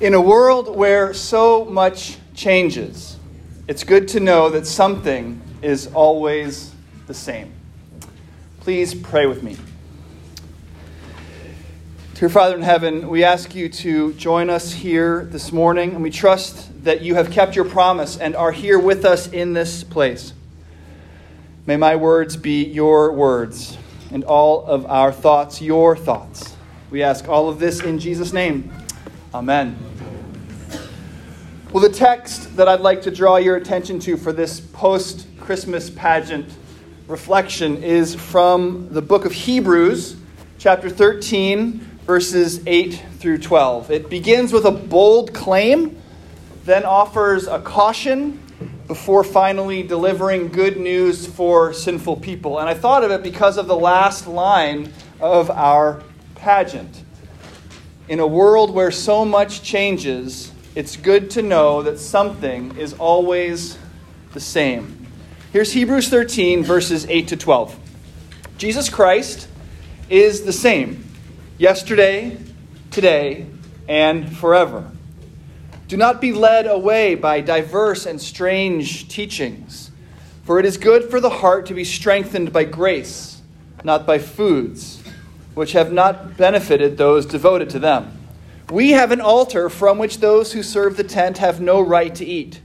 In a world where so much changes, it's good to know that something is always the same. Please pray with me. Dear Father in heaven, we ask you to join us here this morning, and we trust that you have kept your promise and are here with us in this place. May my words be your words, and all of our thoughts your thoughts. We ask all of this in Jesus' name. Amen. Well, the text that I'd like to draw your attention to for this post Christmas pageant reflection is from the book of Hebrews, chapter 13, verses 8 through 12. It begins with a bold claim, then offers a caution before finally delivering good news for sinful people. And I thought of it because of the last line of our pageant. In a world where so much changes, it's good to know that something is always the same. Here's Hebrews 13, verses 8 to 12. Jesus Christ is the same yesterday, today, and forever. Do not be led away by diverse and strange teachings, for it is good for the heart to be strengthened by grace, not by foods, which have not benefited those devoted to them we have an altar from which those who serve the tent have no right to eat.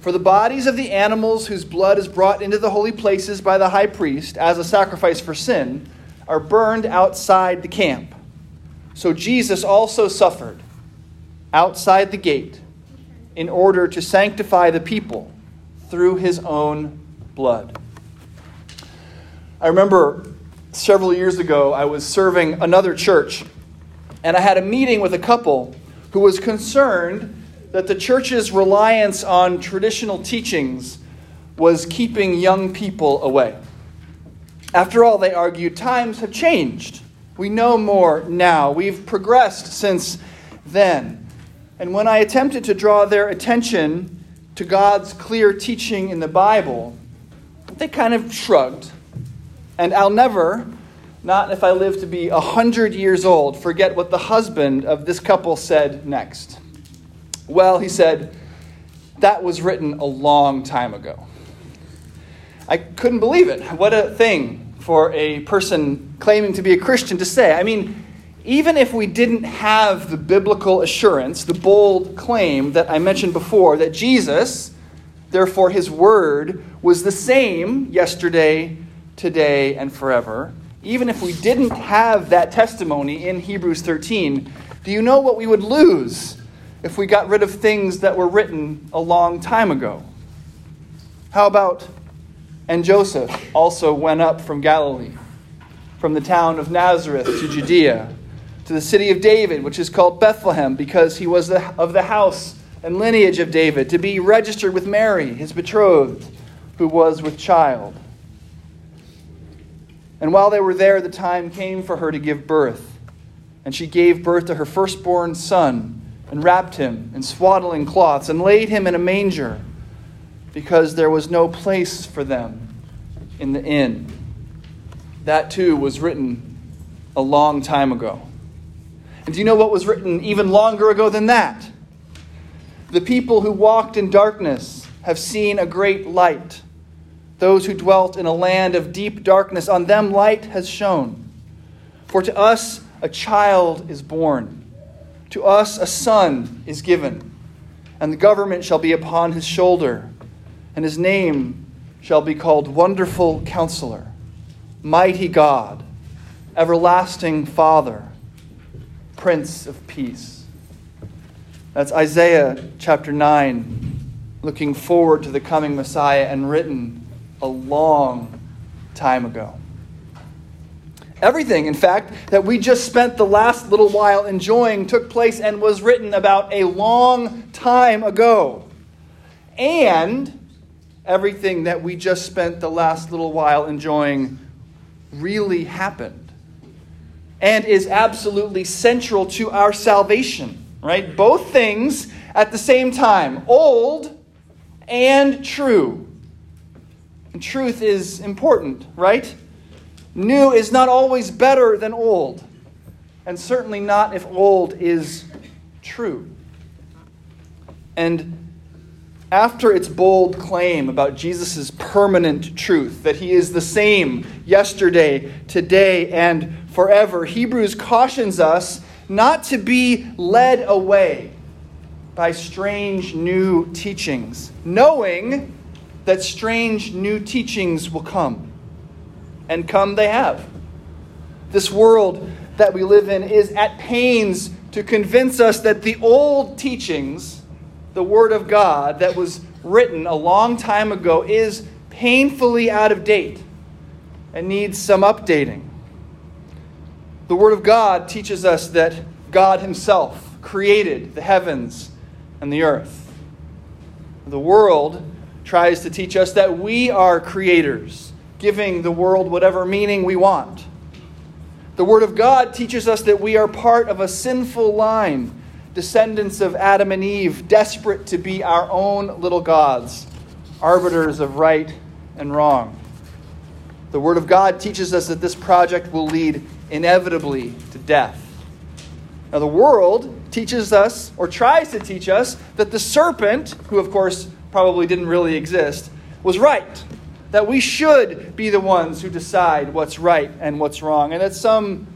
For the bodies of the animals whose blood is brought into the holy places by the high priest as a sacrifice for sin are burned outside the camp. So Jesus also suffered outside the gate in order to sanctify the people through his own blood. I remember several years ago, I was serving another church and I had a meeting with a couple who was concerned that the church's reliance on traditional teachings was keeping young people away. After all, they argued, times have changed. We know more now. We've progressed since then. And when I attempted to draw their attention to God's clear teaching in the Bible, they kind of shrugged. And I'll never not if I live to be a hundred years old, forget what the husband of this couple said next. Well, he said, that was written a long time ago. I couldn't believe it. What a thing for a person claiming to be a Christian to say. I mean, even if we didn't have the biblical assurance, the bold claim that I mentioned before, that Jesus, therefore his word, was the same yesterday, today, and forever, even if we didn't have that testimony in Hebrews 13, do you know what we would lose if we got rid of things that were written a long time ago? How about, and Joseph also went up from Galilee, from the town of Nazareth to Judea, to the city of David, which is called Bethlehem, because he was of the house and lineage of David, to be registered with Mary, his betrothed, who was with child. And while they were there, the time came for her to give birth. And she gave birth to her firstborn son, and wrapped him in swaddling cloths, and laid him in a manger, because there was no place for them in the inn. That too was written a long time ago. And do you know what was written even longer ago than that? The people who walked in darkness have seen a great light. Those who dwelt in a land of deep darkness, on them light has shone. For to us a child is born, to us a son is given, and the government shall be upon his shoulder, and his name shall be called Wonderful Counselor, Mighty God, Everlasting Father, Prince of Peace. That's Isaiah chapter 9, looking forward to the coming Messiah and written a long time ago. Everything, in fact, that we just spent the last little while enjoying took place and was written about a long time ago. And everything that we just spent the last little while enjoying really happened and is absolutely central to our salvation, right? Both things at the same time old and true. And truth is important, right? New is not always better than old, and certainly not if old is true. And after its bold claim about Jesus' permanent truth, that he is the same yesterday, today, and forever, Hebrews cautions us not to be led away by strange new teachings, knowing that strange new teachings will come. And come they have. This world that we live in is at pains to convince us that the old teachings, the Word of God that was written a long time ago, is painfully out of date and needs some updating. The Word of God teaches us that God Himself created the heavens and the earth. The world tries to teach us that we are creators, giving the world whatever meaning we want. The Word of God teaches us that we are part of a sinful line, descendants of Adam and Eve, desperate to be our own little gods, arbiters of right and wrong. The Word of God teaches us that this project will lead inevitably to death. Now, the world teaches us, or tries to teach us, that the serpent, who of course probably didn't really exist, was right. That we should be the ones who decide what's right and what's wrong. And that some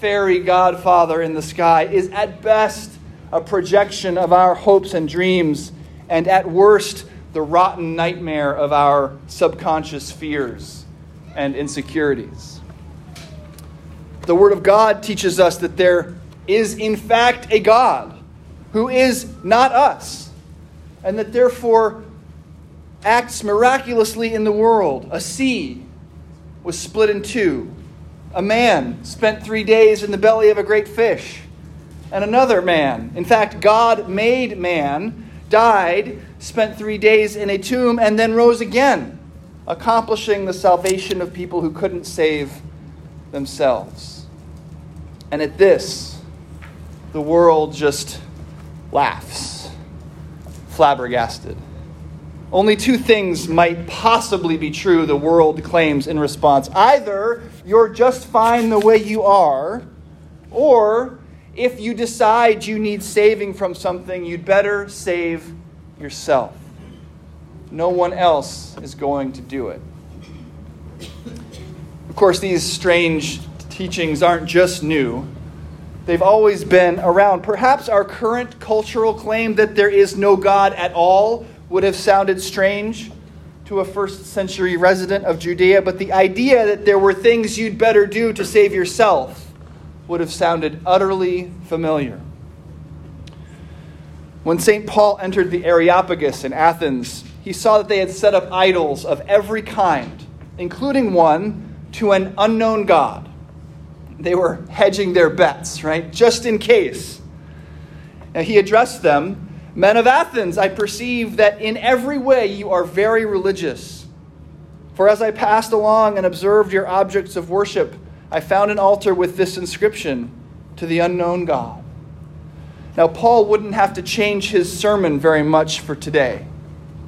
fairy godfather in the sky is at best a projection of our hopes and dreams, and at worst, the rotten nightmare of our subconscious fears and insecurities. The Word of God teaches us that there is, in fact, a God who is not us, and that therefore acts miraculously in the world. A sea was split in two. A man spent three days in the belly of a great fish. And another man, in fact, God made man, died, spent three days in a tomb, and then rose again, accomplishing the salvation of people who couldn't save themselves. And at this, the world just laughs, flabbergasted. Only two things might possibly be true, the world claims in response. Either you're just fine the way you are, or if you decide you need saving from something, you'd better save yourself. No one else is going to do it. Of course, these strange teachings aren't just new. They've always been around. Perhaps our current cultural claim that there is no God at all would have sounded strange to a first century resident of Judea, but the idea that there were things you'd better do to save yourself would have sounded utterly familiar. When St. Paul entered the Areopagus in Athens, he saw that they had set up idols of every kind, including one to an unknown God they were hedging their bets, right? Just in case. He addressed them Men of Athens, I perceive that in every way you are very religious. For as I passed along and observed your objects of worship, I found an altar with this inscription To the unknown God. Now, Paul wouldn't have to change his sermon very much for today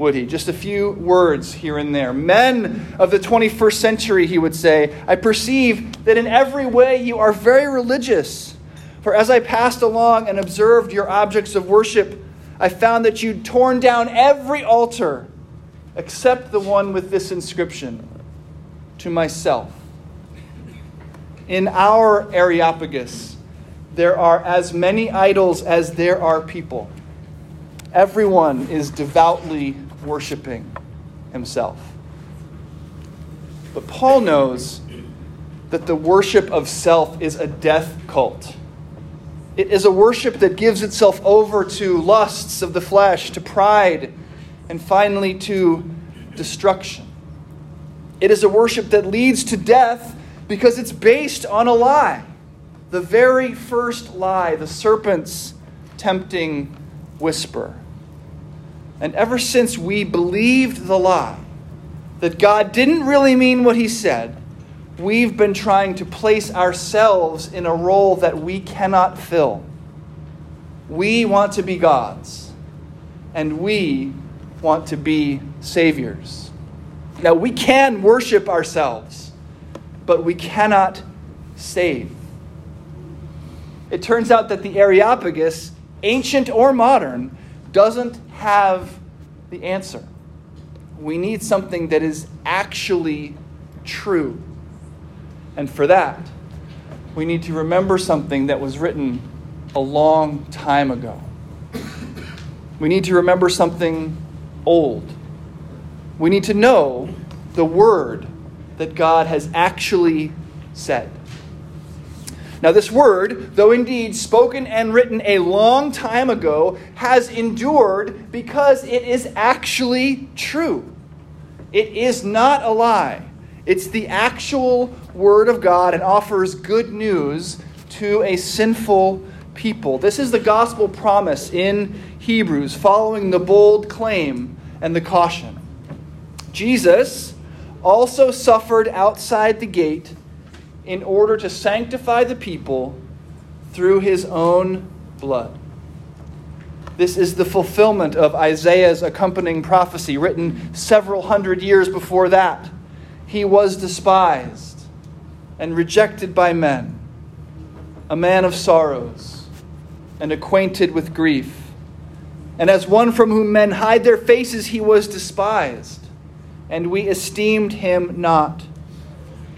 would he? Just a few words here and there. Men of the 21st century, he would say, I perceive that in every way you are very religious. For as I passed along and observed your objects of worship, I found that you'd torn down every altar except the one with this inscription To myself. In our Areopagus, there are as many idols as there are people. Everyone is devoutly worshiping himself. But Paul knows that the worship of self is a death cult. It is a worship that gives itself over to lusts of the flesh, to pride, and finally to destruction. It is a worship that leads to death because it's based on a lie. The very first lie, the serpent's tempting whisper. And ever since we believed the lie that God didn't really mean what he said, we've been trying to place ourselves in a role that we cannot fill. We want to be gods, and we want to be saviors. Now, we can worship ourselves, but we cannot save. It turns out that the Areopagus, ancient or modern, doesn't have the answer. We need something that is actually true. And for that, we need to remember something that was written a long time ago. We need to remember something old. We need to know the word that God has actually said. Now, this word, though indeed spoken and written a long time ago, has endured because it is actually true. It is not a lie. It's the actual word of God and offers good news to a sinful people. This is the gospel promise in Hebrews, following the bold claim and the caution. Jesus also suffered outside the gate in order to sanctify the people through his own blood. This is the fulfillment of Isaiah's accompanying prophecy, written several hundred years before that. He was despised and rejected by men, a man of sorrows and acquainted with grief. And as one from whom men hide their faces, he was despised, and we esteemed him not.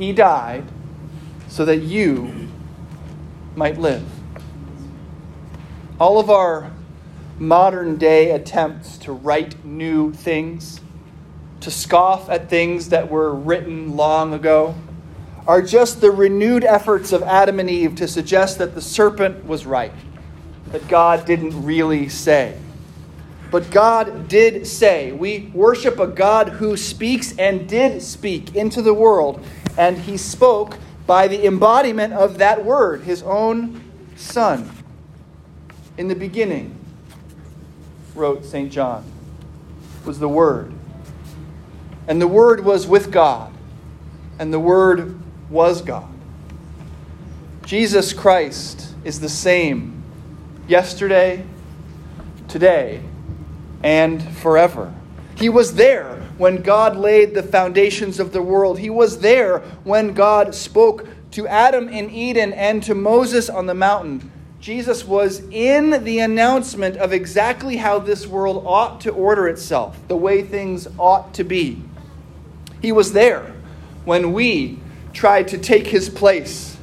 He died so that you might live. All of our modern day attempts to write new things, to scoff at things that were written long ago, are just the renewed efforts of Adam and Eve to suggest that the serpent was right, that God didn't really say. But God did say. We worship a God who speaks and did speak into the world and he spoke by the embodiment of that word, his own Son. In the beginning, wrote St. John, was the Word. And the Word was with God, and the Word was God. Jesus Christ is the same yesterday, today, and forever. He was there when God laid the foundations of the world. He was there when God spoke to Adam in Eden and to Moses on the mountain. Jesus was in the announcement of exactly how this world ought to order itself, the way things ought to be. He was there when we tried to take his place,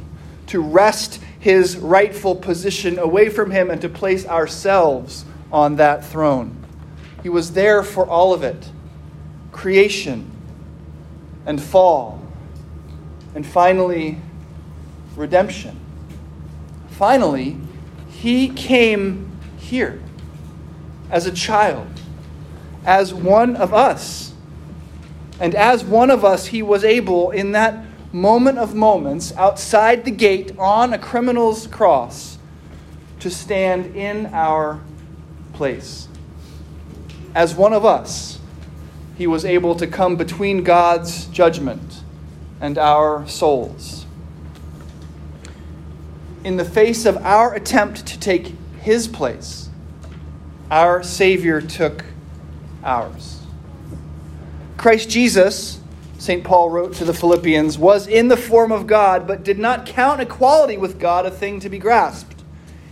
to wrest his rightful position away from him, and to place ourselves on that throne. He was there for all of it creation and fall, and finally, redemption. Finally, he came here as a child, as one of us. And as one of us, he was able, in that moment of moments, outside the gate on a criminal's cross, to stand in our place. As one of us he was able to come between God's judgment and our souls. In the face of our attempt to take his place, our Savior took ours. Christ Jesus, St. Paul wrote to the Philippians, was in the form of God, but did not count equality with God a thing to be grasped.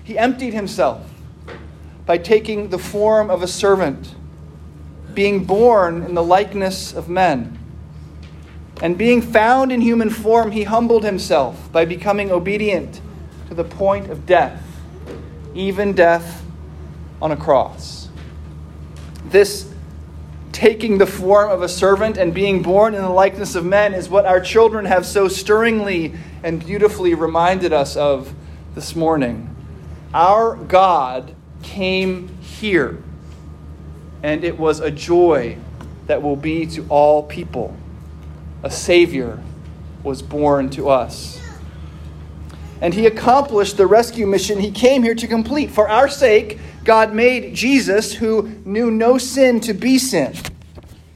He emptied himself by taking the form of a servant being born in the likeness of men. And being found in human form, he humbled himself by becoming obedient to the point of death, even death on a cross. This taking the form of a servant and being born in the likeness of men is what our children have so stirringly and beautifully reminded us of this morning. Our God came here and it was a joy that will be to all people. A Savior was born to us. And he accomplished the rescue mission he came here to complete. For our sake, God made Jesus, who knew no sin, to be sin,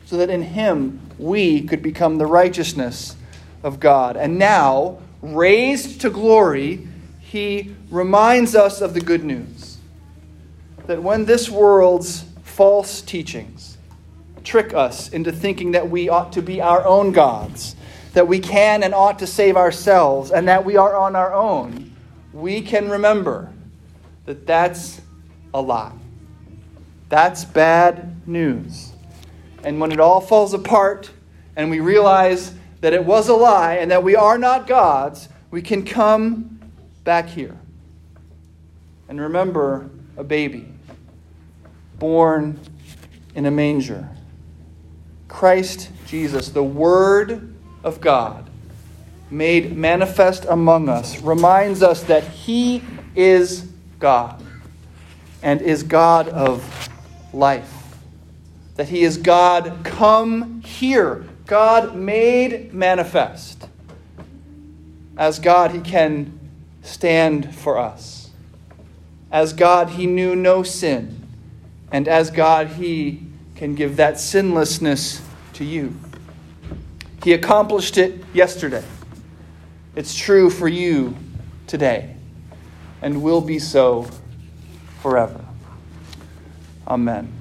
so that in him we could become the righteousness of God. And now, raised to glory, he reminds us of the good news that when this world's false teachings trick us into thinking that we ought to be our own gods, that we can and ought to save ourselves, and that we are on our own, we can remember that that's a lie. That's bad news. And when it all falls apart and we realize that it was a lie and that we are not gods, we can come back here and remember a baby born in a manger. Christ Jesus, the Word of God, made manifest among us, reminds us that He is God and is God of life. That He is God come here, God made manifest. As God, He can stand for us. As God, He knew no sin. And as God, He can give that sinlessness to you. He accomplished it yesterday. It's true for you today and will be so forever. Amen.